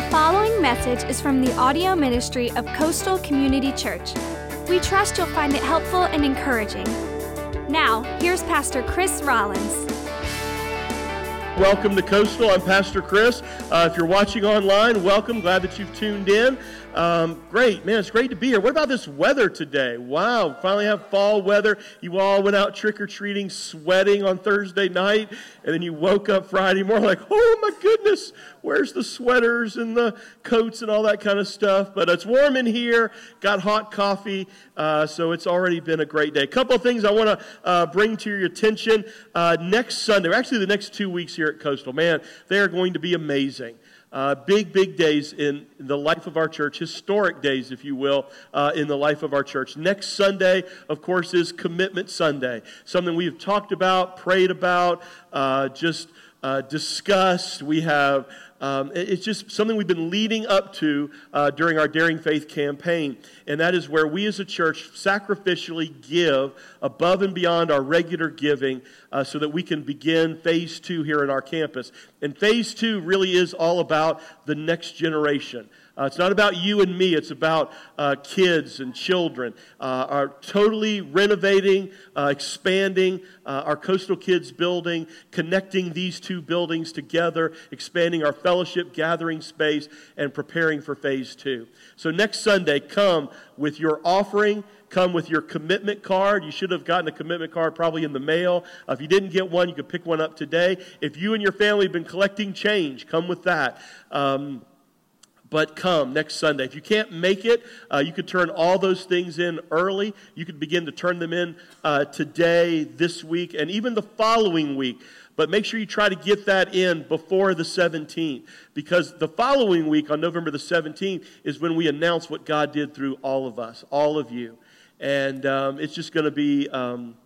The following message is from the audio ministry of Coastal Community Church. We trust you'll find it helpful and encouraging. Now, here's Pastor Chris Rollins. Welcome to Coastal. I'm Pastor Chris. Uh, if you're watching online, welcome. Glad that you've tuned in. Um, great, man, it's great to be here. What about this weather today? Wow, finally have fall weather. You all went out trick or treating, sweating on Thursday night, and then you woke up Friday morning like, oh my goodness, where's the sweaters and the coats and all that kind of stuff? But it's warm in here, got hot coffee, uh, so it's already been a great day. A couple of things I want to uh, bring to your attention. Uh, next Sunday, actually the next two weeks here at Coastal, man, they are going to be amazing. Uh, big, big days in the life of our church, historic days, if you will, uh, in the life of our church. Next Sunday, of course, is Commitment Sunday, something we've talked about, prayed about, uh, just uh, discussed. We have um, it's just something we've been leading up to uh, during our Daring Faith campaign. And that is where we as a church sacrificially give above and beyond our regular giving uh, so that we can begin phase two here at our campus. And phase two really is all about the next generation. Uh, it's not about you and me, it's about uh, kids and children. Uh, are totally renovating, uh, expanding uh, our Coastal Kids building, connecting these two buildings together, expanding our fellowship gathering space, and preparing for phase two. So next Sunday, come with your offering come with your commitment card. You should have gotten a commitment card probably in the mail. Uh, if you didn't get one, you could pick one up today. If you and your family have been collecting change, come with that. Um, but come next Sunday. If you can't make it, uh, you could turn all those things in early. You could begin to turn them in uh, today, this week, and even the following week. But make sure you try to get that in before the 17th, because the following week, on November the 17th, is when we announce what God did through all of us, all of you. And um, it's just going to be um,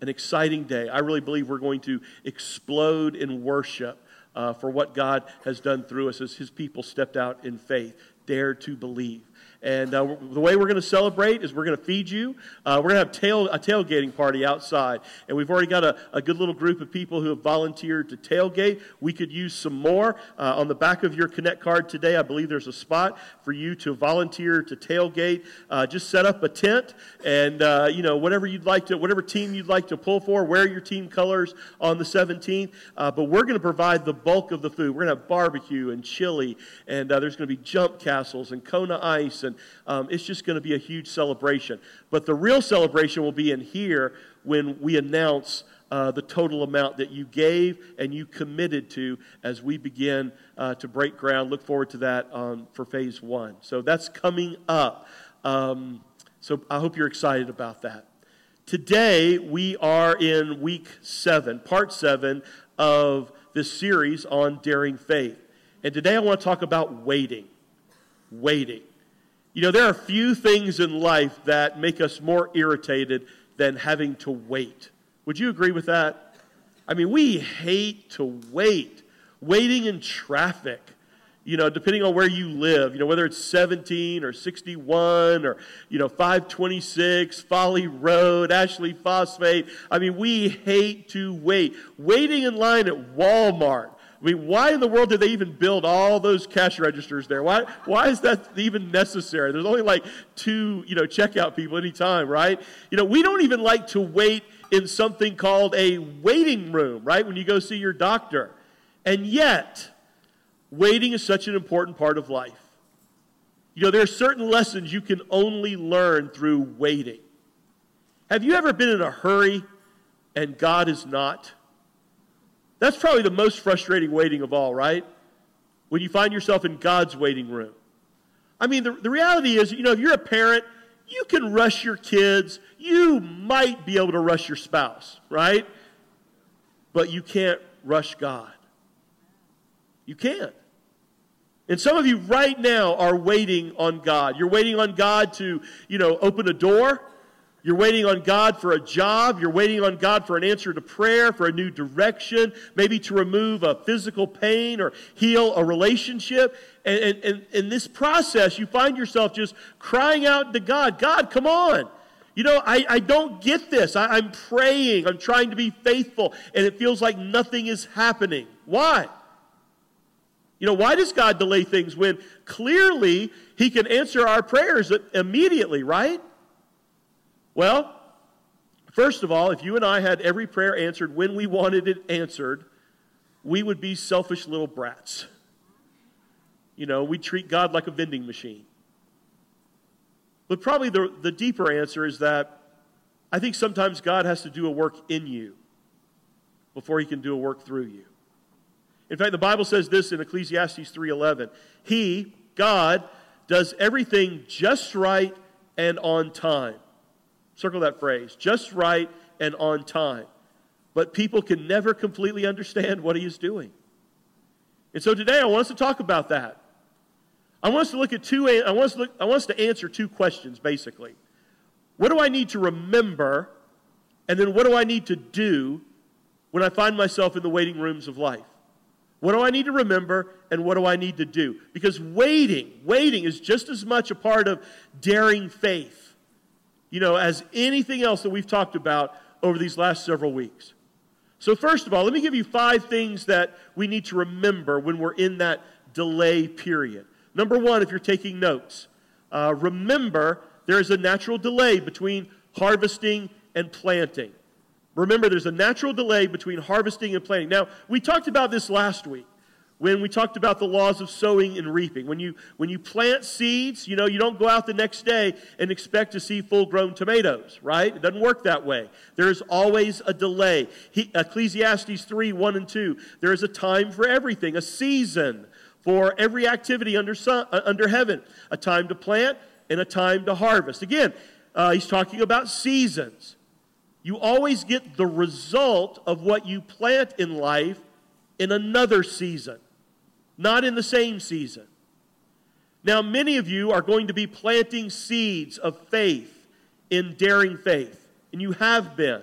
an exciting day. I really believe we're going to explode in worship uh, for what God has done through us as His people stepped out in faith, dared to believe. And uh, the way we're going to celebrate is we're going to feed you. Uh, we're going to have tail, a tailgating party outside. And we've already got a, a, good little group of people who have volunteered to tailgate. We could use some more. Uh, on the back of your Connect card today, I believe there's a spot for you to volunteer to tailgate. Uh, just set up a tent and, uh, you know, whatever you'd like to, whatever team you'd like to pull for, wear your team colors on the 17th. Uh, but we're going to provide the bulk of the food. We're going to have barbecue and chili, and there's going to be jump castles and Kona ice and um, it's just going to be a huge celebration. But the real celebration will be in here when we announce uh, the total amount that you gave and you committed to as we begin uh, to break ground. Look forward to that um, for phase one. So that's coming up. Um, so I hope you're excited about that. Today, we are in week seven, part seven of this series on daring faith. And today I want to talk about waiting. Waiting. You know, there are few things in life that make us more irritated than having to wait. Would you agree with that? I mean, we hate to wait. Waiting in traffic, you know, depending on where you live, you know, whether it's 17 or 61 or, you know, 526, Folly Road, Ashley Phosphate. I mean, we hate to wait. Waiting in line at Walmart I mean, why in the world did they even build all those cash registers there? Why, why is that even necessary? There's only like two, you know, checkout people anytime, right? You know, we don't even like to wait in something called a waiting room, right? When you go see your doctor. And yet, waiting is such an important part of life. You know, there are certain lessons you can only learn through waiting. Have you ever been in a hurry and God is not? That's probably the most frustrating waiting of all, right? When you find yourself in God's waiting room. I mean, the, the reality is, you know, if you're a parent, you can rush your kids. You might be able to rush your spouse, right? But you can't rush God. You can't. And some of you right now are waiting on God. You're waiting on God to, you know, open a door. You're waiting on God for a job. You're waiting on God for an answer to prayer, for a new direction, maybe to remove a physical pain or heal a relationship. And, and, in this process, you find yourself just crying out to God God, come on. You know, I, I don't get this. I, I'm praying, I'm trying to be faithful, and it feels like nothing is happening. Why? You know, why does God delay things when clearly He can answer our prayers immediately, right? Well, first of all, if you and I had every prayer answered when we wanted it answered, we would be selfish little brats. You know, we treat God like a vending machine. But probably the, the deeper answer is that I think sometimes God has to do a work in you before he can do a work through you. In fact, the Bible says this in Ecclesiastes 3:11. He, God, does everything just right and on time. Circle that phrase. Just right and on time. But people can never completely understand what he is doing. And so today I want us to talk about that. I want us to look at two I want us to, look, I want us to answer two questions basically. What do I need to remember? And then what do I need to do when I find myself in the waiting rooms of life? What do I need to remember and what do I need to do? Because waiting, waiting is just as much a part of daring faith, you know, as anything else that we've talked about over these last several weeks. So, first of all, let me give you five things that we need to remember when we're in that delay period. Number one, if you're taking notes, uh, remember there is a natural delay between harvesting and planting. Remember, there's a natural delay between harvesting and planting. Now, we talked about this last week when we talked about the laws of sowing and reaping. When you, when you plant seeds, you know, you don't go out the next day and expect to see full grown tomatoes, right? It doesn't work that way. There is always a delay. He, Ecclesiastes 3 1 and 2. There is a time for everything, a season for every activity under, sun, uh, under heaven, a time to plant and a time to harvest. Again, uh, he's talking about seasons. You always get the result of what you plant in life in another season, not in the same season. Now, many of you are going to be planting seeds of faith in daring faith, and you have been.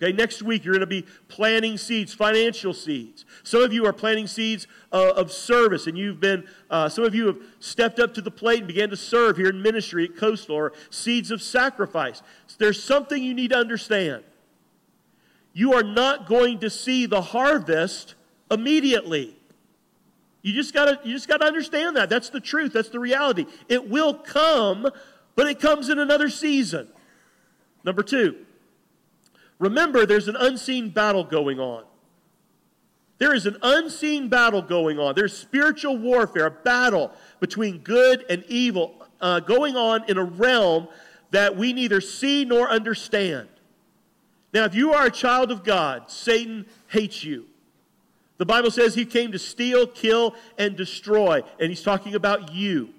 Okay, next week you're going to be planting seeds, financial seeds. Some of you are planting seeds uh, of service, and you've been, uh, some of you have stepped up to the plate and began to serve here in ministry at Coastal, or seeds of sacrifice. There's something you need to understand. You are not going to see the harvest immediately. You just gotta, you just gotta understand that. That's the truth. That's the reality. It will come, but it comes in another season. Number two. Remember, there's an unseen battle going on. There is an unseen battle going on. There's spiritual warfare, a battle between good and evil uh, going on in a realm that we neither see nor understand. Now, if you are a child of God, Satan hates you. The Bible says he came to steal, kill, and destroy, and he's talking about you.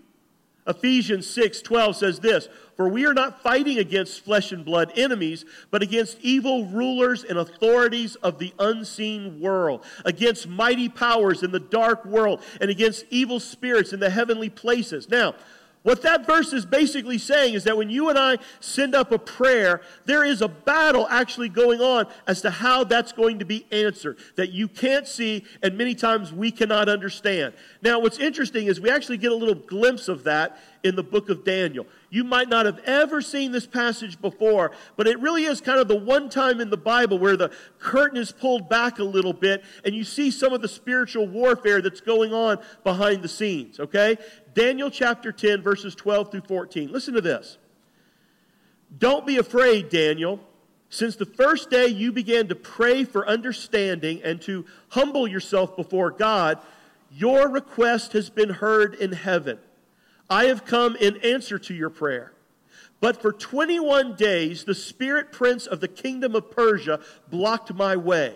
Ephesians 6 12 says this For we are not fighting against flesh and blood enemies, but against evil rulers and authorities of the unseen world, against mighty powers in the dark world, and against evil spirits in the heavenly places. Now, what that verse is basically saying is that when you and I send up a prayer, there is a battle actually going on as to how that's going to be answered that you can't see and many times we cannot understand. Now, what's interesting is we actually get a little glimpse of that in the book of Daniel. You might not have ever seen this passage before, but it really is kind of the one time in the Bible where the curtain is pulled back a little bit and you see some of the spiritual warfare that's going on behind the scenes, okay? Daniel chapter 10, verses 12 through 14. Listen to this. Don't be afraid, Daniel. Since the first day you began to pray for understanding and to humble yourself before God, your request has been heard in heaven. I have come in answer to your prayer. But for 21 days, the spirit prince of the kingdom of Persia blocked my way.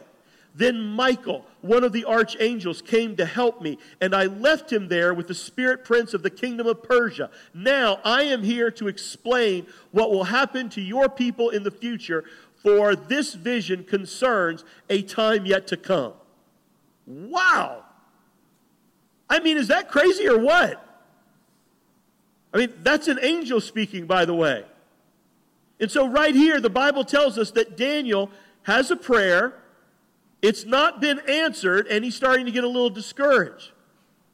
Then Michael, one of the archangels, came to help me, and I left him there with the spirit prince of the kingdom of Persia. Now I am here to explain what will happen to your people in the future, for this vision concerns a time yet to come. Wow! I mean, is that crazy or what? I mean, that's an angel speaking, by the way. And so, right here, the Bible tells us that Daniel has a prayer it's not been answered, and he's starting to get a little discouraged.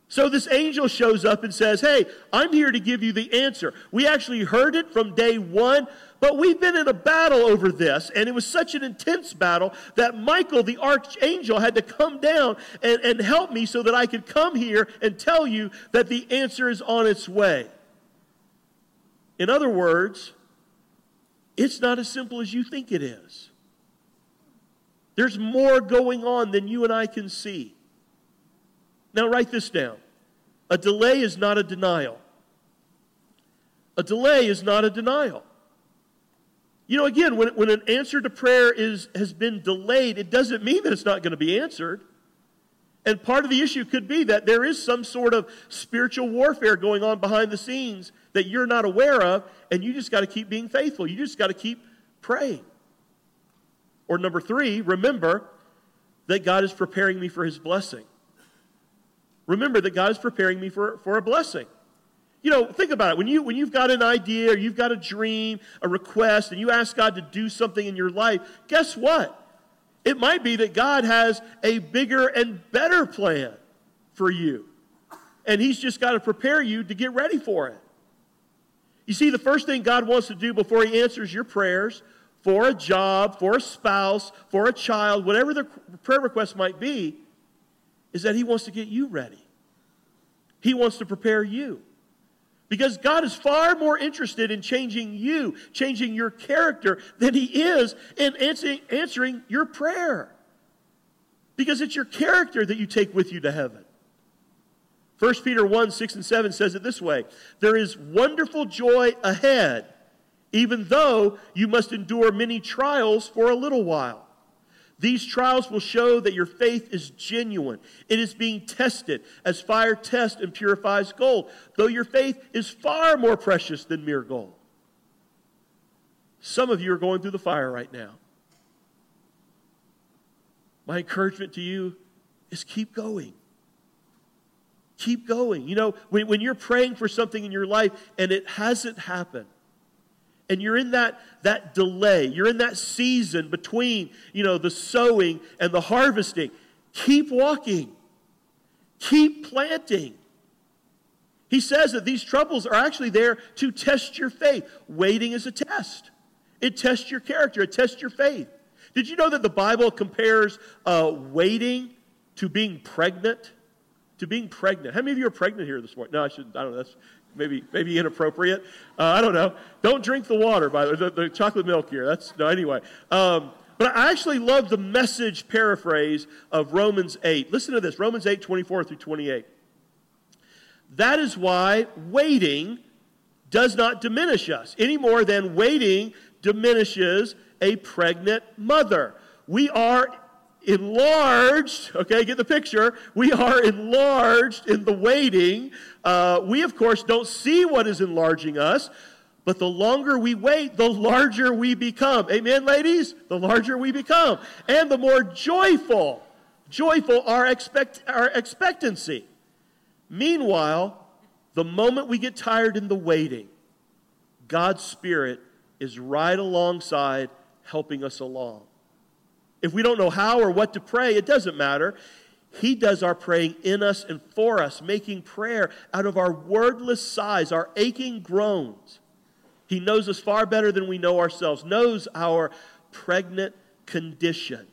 So this angel shows up and says, Hey, I'm here to give you the answer. We actually heard it from day one, but we've been in a battle over this, and it was such an intense battle that Michael, the archangel, had to come down and, and help me so that I could come here and tell you that the answer is on its way. In other words, it's not as simple as you think it is. There's more going on than you and I can see. Now, write this down. A delay is not a denial. A delay is not a denial. You know, again, when, when an answer to prayer is, has been delayed, it doesn't mean that it's not going to be answered. And part of the issue could be that there is some sort of spiritual warfare going on behind the scenes that you're not aware of, and you just got to keep being faithful. You just got to keep praying. Or number three, remember that God is preparing me for his blessing. Remember that God is preparing me for, for a blessing. You know, think about it. When, you, when you've got an idea or you've got a dream, a request, and you ask God to do something in your life, guess what? It might be that God has a bigger and better plan for you. And He's just got to prepare you to get ready for it. You see, the first thing God wants to do before He answers your prayers for a job, for a spouse, for a child, whatever the prayer request might be, is that He wants to get you ready. He wants to prepare you. Because God is far more interested in changing you, changing your character, than He is in answering, your prayer. Because it's your character that you take with you to heaven. 1 Peter 1 6 and 7 says it this way There is wonderful joy ahead, even though you must endure many trials for a little while. These trials will show that your faith is genuine. It is being tested as fire tests and purifies gold, though your faith is far more precious than mere gold. Some of you are going through the fire right now. My encouragement to you is keep going. Keep going. You know, when, when you're praying for something in your life and it hasn't happened, and you're in that, that delay. You're in that season between you know the sowing and the harvesting. Keep walking. Keep planting. He says that these troubles are actually there to test your faith. Waiting is a test. It tests your character. It tests your faith. Did you know that the bible compares uh, waiting to being pregnant to being pregnant? How many of you are pregnant here this morning? No i shouldn't. i don't know. That's maybe maybe inappropriate. Uh, I don't know. Don't drink the water, by the, the, the chocolate milk here. That's no anyway. Um, but I actually love the message paraphrase of Romans 8. Listen to this Romans 8, 24 through 28. That is why waiting does not diminish us any more than waiting diminishes a pregnant mother. We are enlarged, okay, get the picture. We are enlarged in the waiting. Uh, we, of course, don't see what is enlarging us, but the longer we wait, the larger we become. Amen, ladies? The larger we become. And the more joyful, joyful our, expect, our expectancy. Meanwhile, the moment we get tired in the waiting, God's Spirit is right alongside helping us along. If we don't know how or what to pray, it doesn't matter. He does our praying in us and for us, making prayer out of our wordless sighs, our aching groans. He knows us far better than we know ourselves, knows our pregnant condition,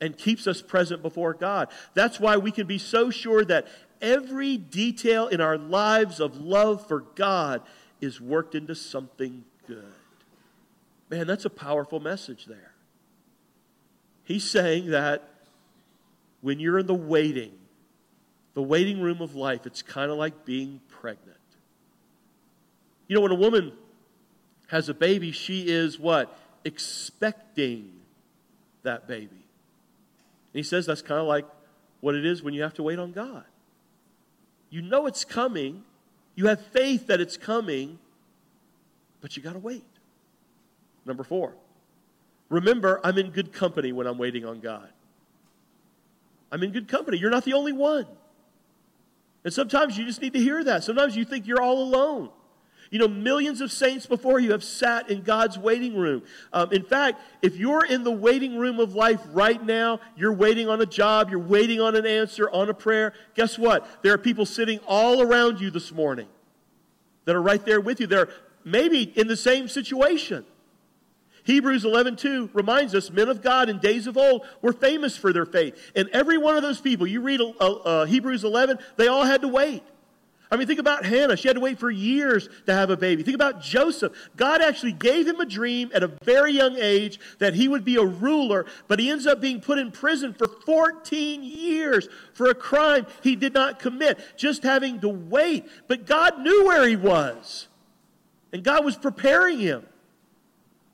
and keeps us present before God. That's why we can be so sure that every detail in our lives of love for God is worked into something good. Man, that's a powerful message there. He's saying that when you're in the waiting, the waiting room of life, it's kind of like being pregnant. You know, when a woman has a baby, she is what? Expecting that baby. And he says that's kind of like what it is when you have to wait on God. You know it's coming, you have faith that it's coming, but you got to wait. Number four, Remember, I'm in good company when I'm waiting on God. I'm in good company. You're not the only one. And sometimes you just need to hear that. Sometimes you think you're all alone. You know, millions of saints before you have sat in God's waiting room. Um, in fact, if you're in the waiting room of life right now, you're waiting on a job, you're waiting on an answer, on a prayer, guess what? There are people sitting all around you this morning that are right there with you. They're maybe in the same situation. Hebrews 11:2 reminds us men of God in days of old were famous for their faith. And every one of those people, you read uh, uh, Hebrews 11, they all had to wait. I mean, think about Hannah. She had to wait for years to have a baby. Think about Joseph. God actually gave him a dream at a very young age that he would be a ruler, but he ends up being put in prison for 14 years for a crime he did not commit, just having to wait. But God knew where he was, and God was preparing him.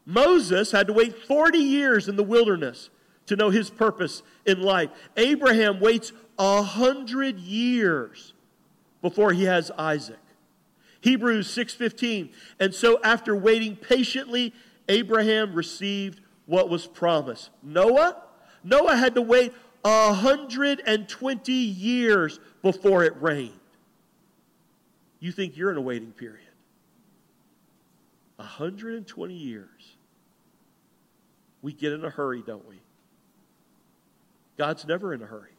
Moses had to wait 40 years in the wilderness to know his purpose in life. Abraham waits a hundred years before he has Isaac. Hebrews 6:15. And so after waiting patiently, Abraham received what was promised. Noah? Noah had to wait 120 years before it rained. You think you're in a waiting period. 120 years. We get in a hurry, don't we? God's never in a hurry.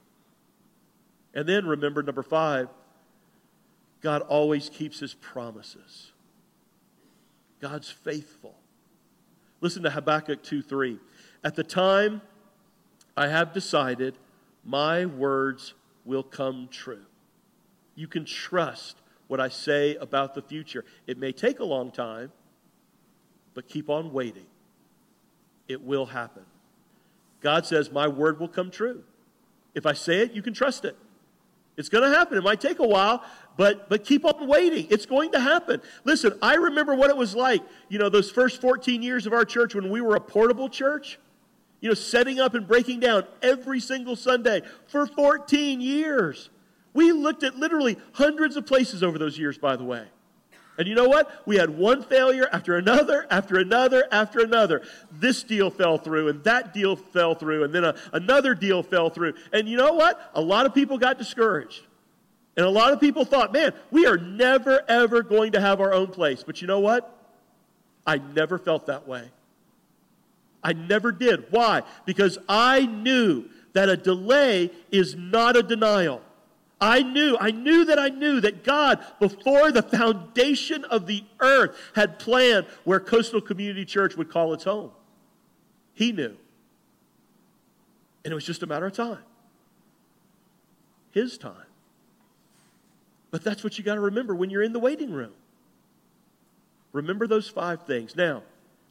And then remember, number five, God always keeps his promises. God's faithful. Listen to Habakkuk 2 3. At the time I have decided, my words will come true. You can trust what I say about the future. It may take a long time, but keep on waiting it will happen. God says, My word will come true. If I say it, you can trust it. It's going to happen. It might take a while, but, but keep on waiting. It's going to happen. Listen, I remember what it was like, you know, those first 14 years of our church when we were a portable church, you know, setting up and breaking down every single Sunday for 14 years. We looked at literally hundreds of places over those years, by the way. And you know what? We had one failure after another, after another, after another. This deal fell through, and that deal fell through, and then a, another deal fell through. And you know what? A lot of people got discouraged. And a lot of people thought, man, we are never, ever going to have our own place. But you know what? I never felt that way. I never did. Why? Because I knew that a delay is not a denial. I knew, I knew that I knew that God, before the foundation of the earth, had planned where Coastal Community Church would call its home. He knew. And it was just a matter of time. His time. But that's what you got to remember when you're in the waiting room. Remember those five things. Now,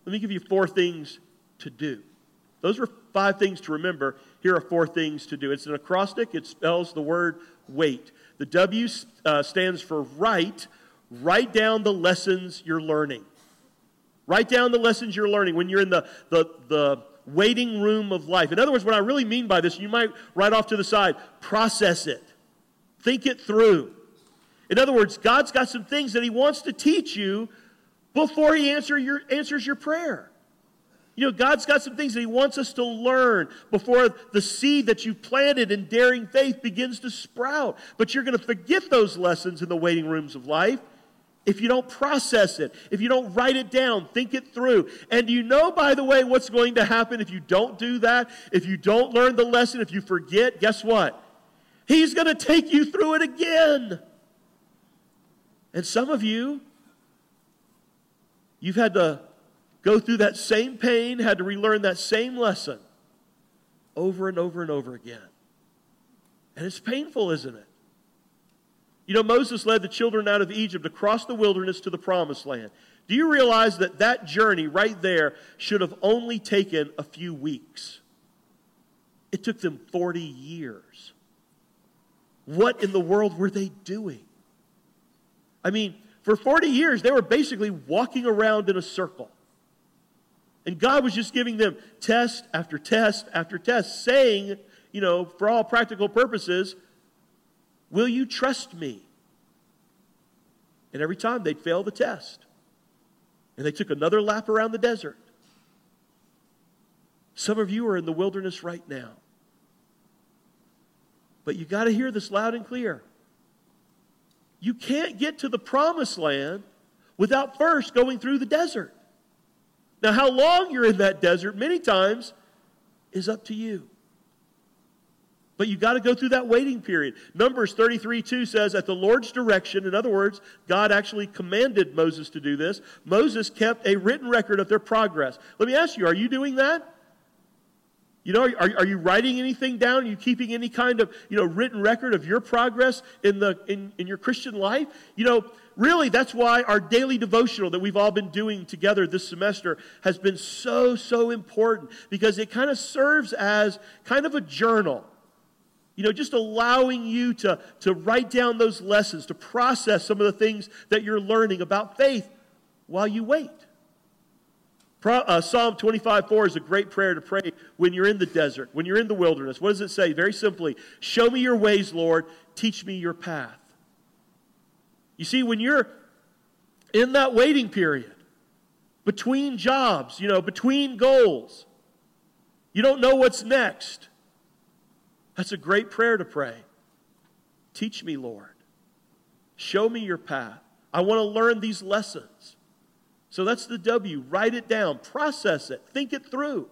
let me give you four things to do. Those were five things to remember. Here are four things to do. It's an acrostic, it spells the word wait. The W uh, stands for write. Write down the lessons you're learning. Write down the lessons you're learning when you're in the, the, the waiting room of life. In other words, what I really mean by this, you might write off to the side, process it, think it through. In other words, God's got some things that He wants to teach you before He answer your, answers your prayer. You know, God's got some things that He wants us to learn before the seed that you've planted in daring faith begins to sprout. But you're going to forget those lessons in the waiting rooms of life if you don't process it, if you don't write it down, think it through. And you know, by the way, what's going to happen if you don't do that? If you don't learn the lesson, if you forget, guess what? He's going to take you through it again. And some of you, you've had to go through that same pain, had to relearn that same lesson over and over and over again. And it's painful, isn't it? You know, Moses led the children out of Egypt across the wilderness to the promised land. Do you realize that that journey right there should have only taken a few weeks? It took them 40 years. What in the world were they doing? I mean, for 40 years, they were basically walking around in a circle. And God was just giving them test after test after test, saying, you know, for all practical purposes, will you trust me? And every time they'd fail the test. And they took another lap around the desert. Some of you are in the wilderness right now. But you got to hear this loud and clear. You can't get to the promised land without first going through the desert. Now, how long you're in that desert, many times, is up to you. But you've got to go through that waiting period. Numbers 33 2 says, At the Lord's direction, in other words, God actually commanded Moses to do this. Moses kept a written record of their progress. Let me ask you, are you doing that? You know, are, are you writing anything down? Are you keeping any kind of, you know, written record of your progress in, the, in, in your Christian life? You know, really, that's why our daily devotional that we've all been doing together this semester has been so, so important because it kind of serves as kind of a journal. You know, just allowing you to, to write down those lessons, to process some of the things that you're learning about faith while you wait. Pro, uh, Psalm 25 4 is a great prayer to pray when you're in the desert, when you're in the wilderness. What does it say? Very simply Show me your ways, Lord. Teach me your path. You see, when you're in that waiting period, between jobs, you know, between goals, you don't know what's next. That's a great prayer to pray. Teach me, Lord. Show me your path. I want to learn these lessons. So that's the W. Write it down, process it, think it through.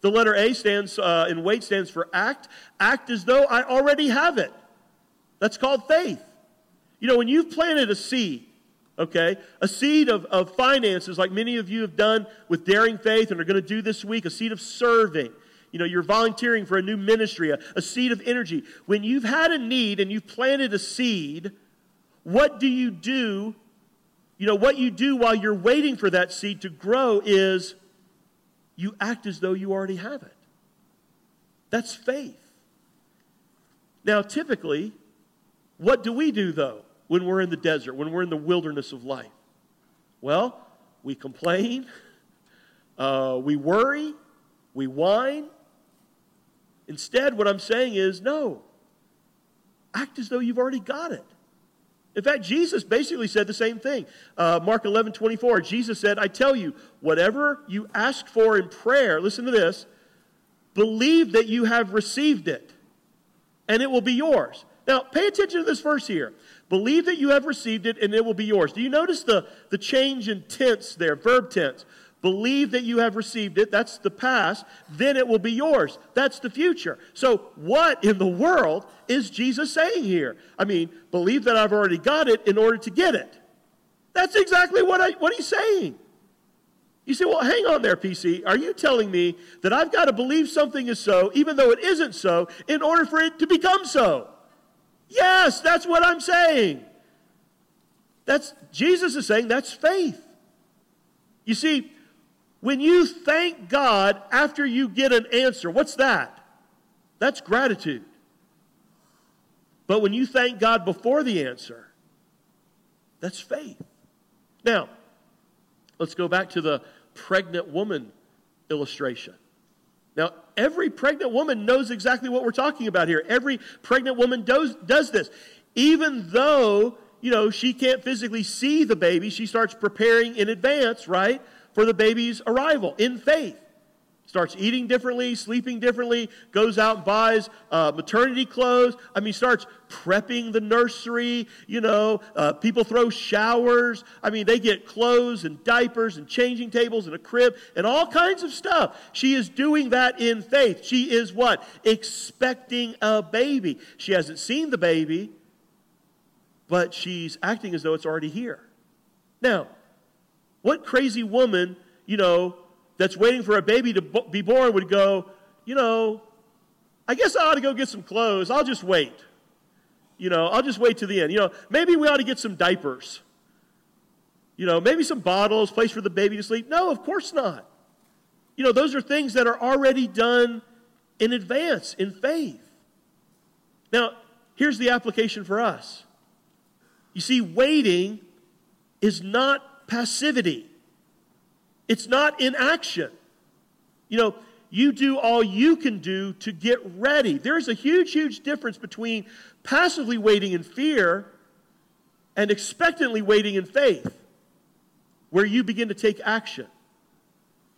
The letter A stands uh, in wait stands for act. Act as though I already have it. That's called faith. You know, when you've planted a seed, okay, a seed of, of finances, like many of you have done with Daring Faith and are going to do this week, a seed of serving. You know, you're volunteering for a new ministry, a, a seed of energy. When you've had a need and you've planted a seed, what do you do you know, what you do while you're waiting for that seed to grow is you act as though you already have it. That's faith. Now, typically, what do we do though when we're in the desert, when we're in the wilderness of life? Well, we complain, uh, we worry, we whine. Instead, what I'm saying is no, act as though you've already got it. In fact, Jesus basically said the same thing. Uh, Mark 11, 24, Jesus said, I tell you, whatever you ask for in prayer, listen to this, believe that you have received it, and it will be yours. Now, pay attention to this verse here. Believe that you have received it, and it will be yours. Do you notice the, the change in tense there, verb tense? Believe that you have received it, that's the past, then it will be yours. That's the future. So, what in the world is Jesus saying here? I mean, believe that I've already got it in order to get it. That's exactly what, I, what he's saying. You say, well, hang on there, PC. Are you telling me that I've got to believe something is so, even though it isn't so, in order for it to become so? Yes, that's what I'm saying. That's Jesus is saying that's faith. You see, when you thank God after you get an answer, what's that? That's gratitude. But when you thank God before the answer, that's faith. Now, let's go back to the pregnant woman illustration. Now, every pregnant woman knows exactly what we're talking about here. Every pregnant woman does, does this. Even though, you know, she can't physically see the baby, she starts preparing in advance, right? for the baby's arrival in faith. Starts eating differently, sleeping differently, goes out and buys uh, maternity clothes. I mean, starts prepping the nursery. You know, uh, people throw showers. I mean, they get clothes and diapers and changing tables and a crib and all kinds of stuff. She is doing that in faith. She is what? Expecting a baby. She hasn't seen the baby, but she's acting as though it's already here. Now, what crazy woman, you know, that's waiting for a baby to be born would go, you know, I guess I ought to go get some clothes. I'll just wait. You know, I'll just wait to the end. You know, maybe we ought to get some diapers. You know, maybe some bottles, place for the baby to sleep. No, of course not. You know, those are things that are already done in advance, in faith. Now, here's the application for us. You see, waiting is not passivity, it's not inaction. You know, you do all you can do to get ready. There's a huge, huge difference between passively waiting in fear and expectantly waiting in faith, where you begin to take action.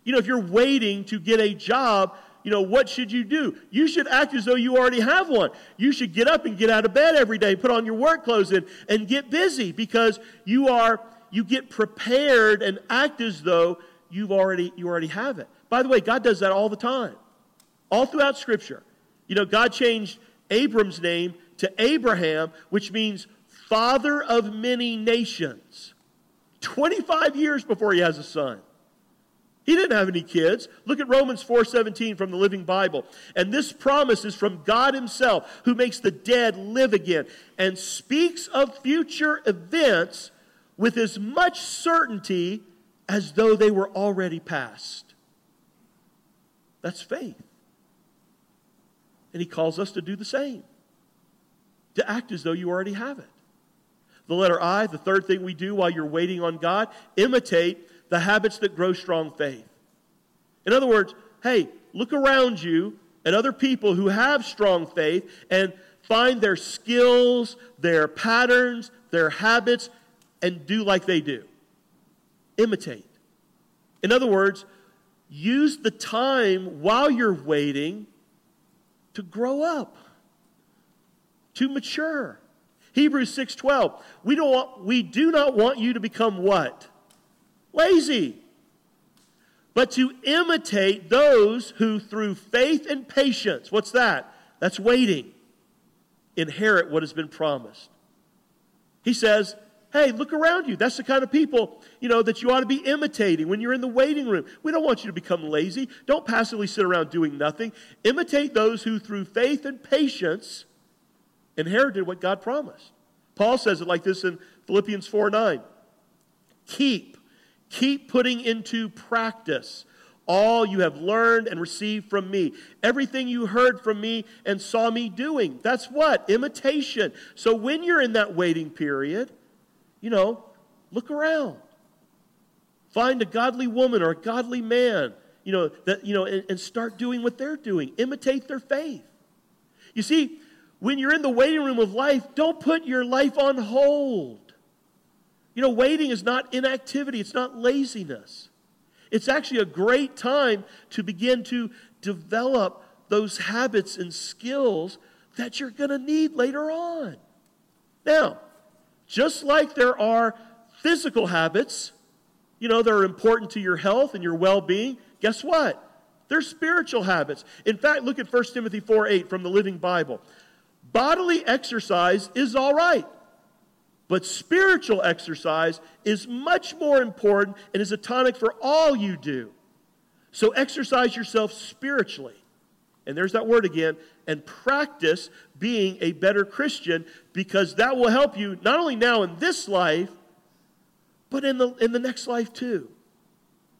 You know, if you're waiting to get a job, you know, what should you do? You should act as though you already have one. You should get up and get out of bed every day, put on your work clothes and, and get busy because you are you get prepared and act as though you've already, you already have it. By the way, God does that all the time, all throughout Scripture. You know, God changed Abram's name to Abraham, which means father of many nations. 25 years before he has a son. He didn't have any kids. Look at Romans 4:17 from the Living Bible. And this promise is from God himself, who makes the dead live again and speaks of future events with as much certainty as though they were already past. That's faith. And he calls us to do the same. To act as though you already have it. The letter I, the third thing we do while you're waiting on God, imitate the habits that grow strong faith. In other words, hey, look around you at other people who have strong faith and find their skills, their patterns, their habits, and do like they do. Imitate. In other words, use the time while you're waiting to grow up, to mature. Hebrews 6:12. We don't want, we do not want you to become what? lazy, but to imitate those who, through faith and patience, what's that? That's waiting, inherit what has been promised. He says, Hey, look around you. That's the kind of people, you know, that you ought to be imitating when you're in the waiting room. We don't want you to become lazy. Don't passively sit around doing nothing. Imitate those who, through faith and patience, inherited what God promised. Paul says it like this in Philippians 4 9. Keep Keep putting into practice all you have learned and received from me. Everything you heard from me and saw me doing. That's what? Imitation. So when you're in that waiting period, you know, look around. Find a godly woman or a godly man, you know, that, you know, and, and start doing what they're doing. Imitate their faith. You see, when you're in the waiting room of life, don't put your life on hold. You know, waiting is not inactivity, it's not laziness. It's actually a great time to begin to develop those habits and skills that you're going to need later on. Now, just like there are physical habits, you know, that are important to your health and your well being, guess what? They're spiritual habits. In fact, look at 1 Timothy 4 8 from the Living Bible. Bodily exercise is all right but spiritual exercise is much more important and is a tonic for all you do. So exercise yourself spiritually. And there's that word again, and practice being a better Christian because that will help you not only now in this life, but in the, in the next life too.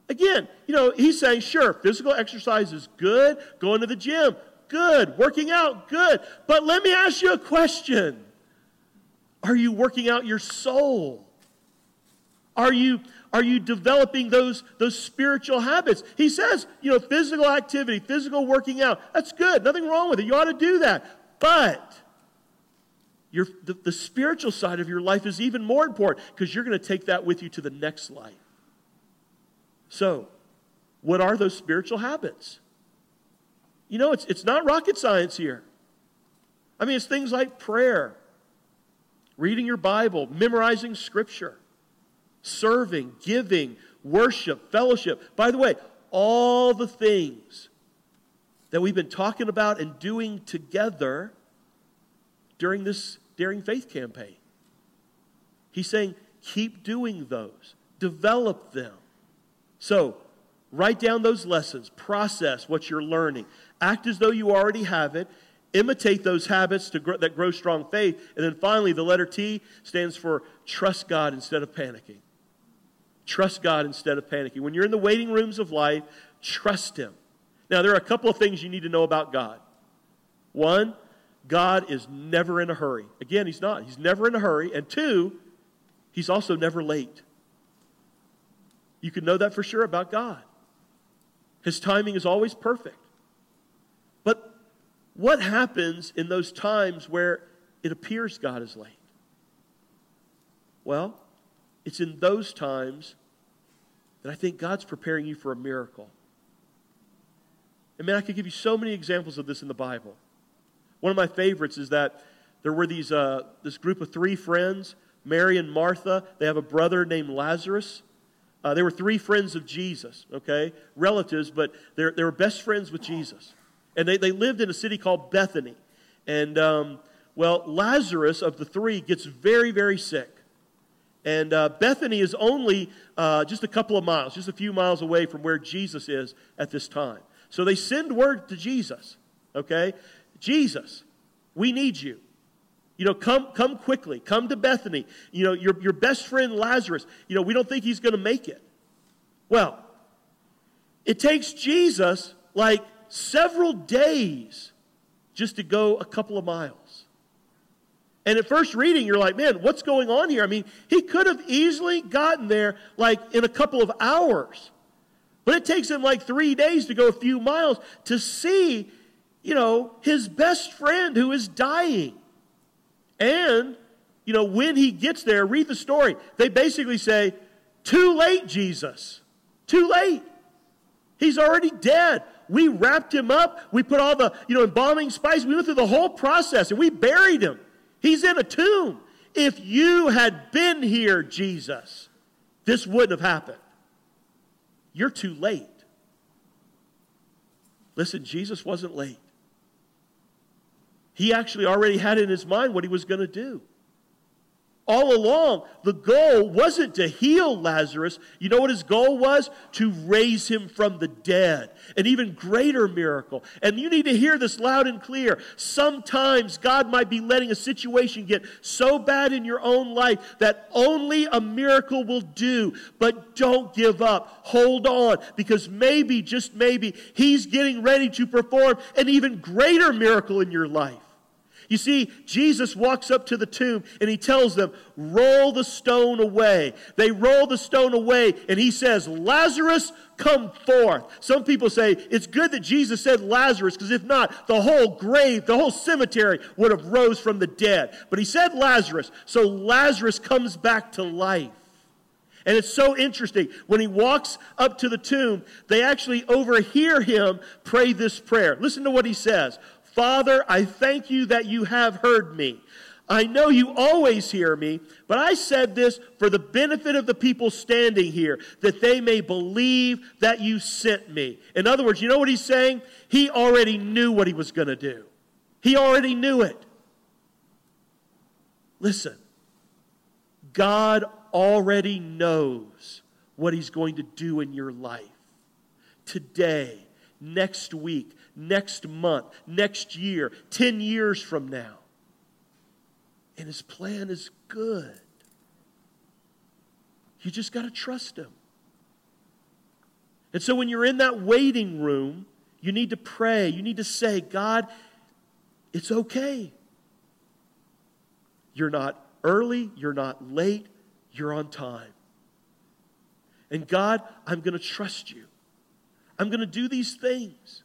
Again, you know, he's saying, sure, physical exercise is good, going to the gym, good, working out, good. But let me ask you a question are you working out your soul? Are you, are you developing those, those spiritual habits? He says, you know, physical activity, physical working out, that's good. Nothing wrong with it. You ought to do that. But your, the, the spiritual side of your life is even more important because you're going to take that with you to the next life. So, what are those spiritual habits? You know, it's, it's not rocket science here. I mean, it's things like prayer, reading your Bible, memorizing Scripture, serving, giving, worship, fellowship. By the way, all the things that we've been talking about and doing together during this Daring Faith campaign. He's saying, keep doing those, develop them. So, write down those lessons, process what you're learning, act as though you already have it, imitate those habits grow, that grow strong faith. And then finally, the letter T stands for trust God instead of panicking. Trust God instead of panicking. When you're in the waiting rooms of life, trust Him. Now, there are a couple of things you need to know about God. One, God is never in a hurry. Again, He's not. He's never in a hurry. And two, He's also never late. You can know that for sure about God. His timing is always perfect. But what happens in those times where it appears God is late? Well, it's in those times that I think God's preparing you for a miracle. And man, I could give you so many examples of this in the Bible. One of my favorites is that there were these, uh, this group of three friends Mary and Martha, they have a brother named Lazarus. Uh, they were three friends of Jesus, okay? Relatives, but they were best friends with Jesus. And they, they lived in a city called Bethany. And, um, well, Lazarus of the three gets very, very sick. And uh, Bethany is only uh, just a couple of miles, just a few miles away from where Jesus is at this time. So they send word to Jesus, okay? Jesus, we need you. You know, come, come quickly. Come to Bethany. You know, your, your best friend Lazarus, you know, we don't think he's going to make it. Well, it takes Jesus like several days just to go a couple of miles. And at first reading, you're like, man, what's going on here? I mean, he could have easily gotten there like in a couple of hours. But it takes him like three days to go a few miles to see, you know, his best friend who is dying. And, you know, when he gets there, read the story. They basically say, Too late, Jesus. Too late. He's already dead. We wrapped him up. We put all the, you know, embalming spice. We went through the whole process and we buried him. He's in a tomb. If you had been here, Jesus, this wouldn't have happened. You're too late. Listen, Jesus wasn't late. He actually already had in his mind what he was going to do. All along, the goal wasn't to heal Lazarus. You know what his goal was? To raise him from the dead. An even greater miracle. And you need to hear this loud and clear. Sometimes God might be letting a situation get so bad in your own life that only a miracle will do. But don't give up. Hold on. Because maybe, just maybe, he's getting ready to perform an even greater miracle in your life. You see, Jesus walks up to the tomb and he tells them, Roll the stone away. They roll the stone away and he says, Lazarus, come forth. Some people say it's good that Jesus said Lazarus because if not, the whole grave, the whole cemetery would have rose from the dead. But he said Lazarus, so Lazarus comes back to life. And it's so interesting. When he walks up to the tomb, they actually overhear him pray this prayer. Listen to what he says Father, I thank you that you have heard me. I know you always hear me, but I said this for the benefit of the people standing here, that they may believe that you sent me. In other words, you know what he's saying? He already knew what he was going to do, he already knew it. Listen, God already knows what he's going to do in your life. Today, next week, next month, next year, 10 years from now. And his plan is good. You just got to trust him. And so when you're in that waiting room, you need to pray. You need to say, God, it's okay. You're not early, you're not late, you're on time. And God, I'm going to trust you. I'm going to do these things.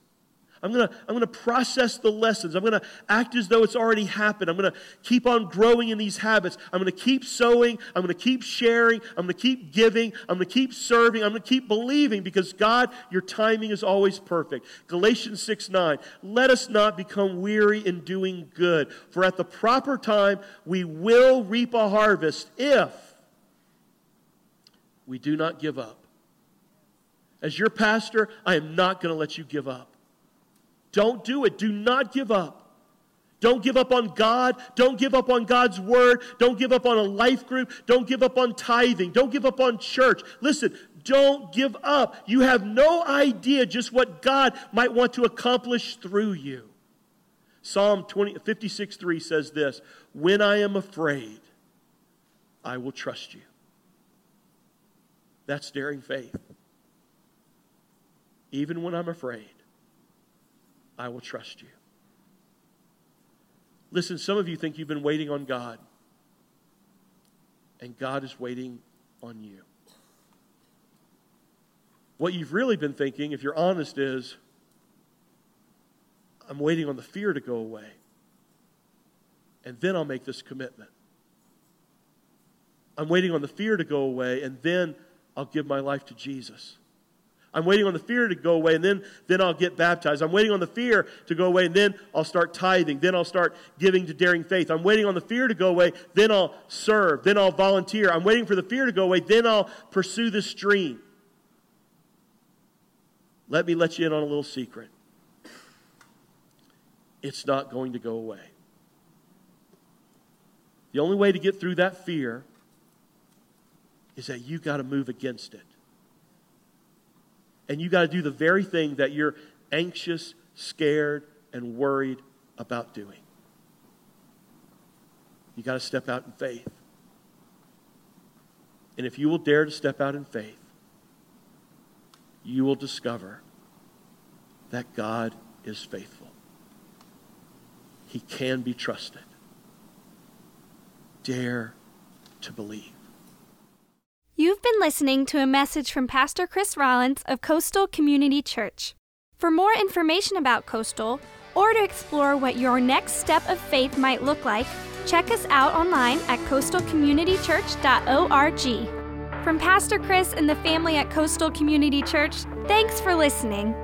I'm going to I'm going to process the lessons. I'm going to act as though it's already happened. I'm going to keep on growing in these habits. I'm going to keep sowing. I'm going to keep sharing. I'm going to keep giving. I'm going to keep serving. I'm going to keep believing because God, your timing is always perfect. Galatians 6 9. Let us not become weary in doing good, for at the proper time we will reap a harvest if we do not give up. As your pastor, I am not going to let you give up. Don't do it. Do not give up. Don't give up on God. Don't give up on God's word. Don't give up on a life group. Don't give up on tithing. Don't give up on church. Listen, don't give up. You have no idea just what God might want to accomplish through you. Psalm 20, 56 3 says this When I am afraid, I will trust you. That's daring faith. Even when I'm afraid. I will trust you. Listen, some of you think you've been waiting on God, and God is waiting on you. What you've really been thinking, if you're honest, is I'm waiting on the fear to go away, and then I'll make this commitment. I'm waiting on the fear to go away, and then I'll give my life to Jesus. I'm waiting on the fear to go away, and then, then I'll get baptized. I'm waiting on the fear to go away, and then I'll start tithing. Then I'll start giving to Daring Faith. I'm waiting on the fear to go away, then I'll serve. Then I'll volunteer. I'm waiting for the fear to go away, then I'll pursue this dream. Let me let you in on a little secret. It's not going to go away. The only way to get through that fear is that you got to move against it. And you got to do the very thing that you're anxious, scared, and worried about doing. You got to step out in faith. And if you will dare to step out in faith, you will discover that God is faithful. He can be trusted. Dare to believe. You've been listening to a message from Pastor Chris Rollins of Coastal Community Church. For more information about Coastal, or to explore what your next step of faith might look like, check us out online at coastalcommunitychurch.org. From Pastor Chris and the family at Coastal Community Church, thanks for listening.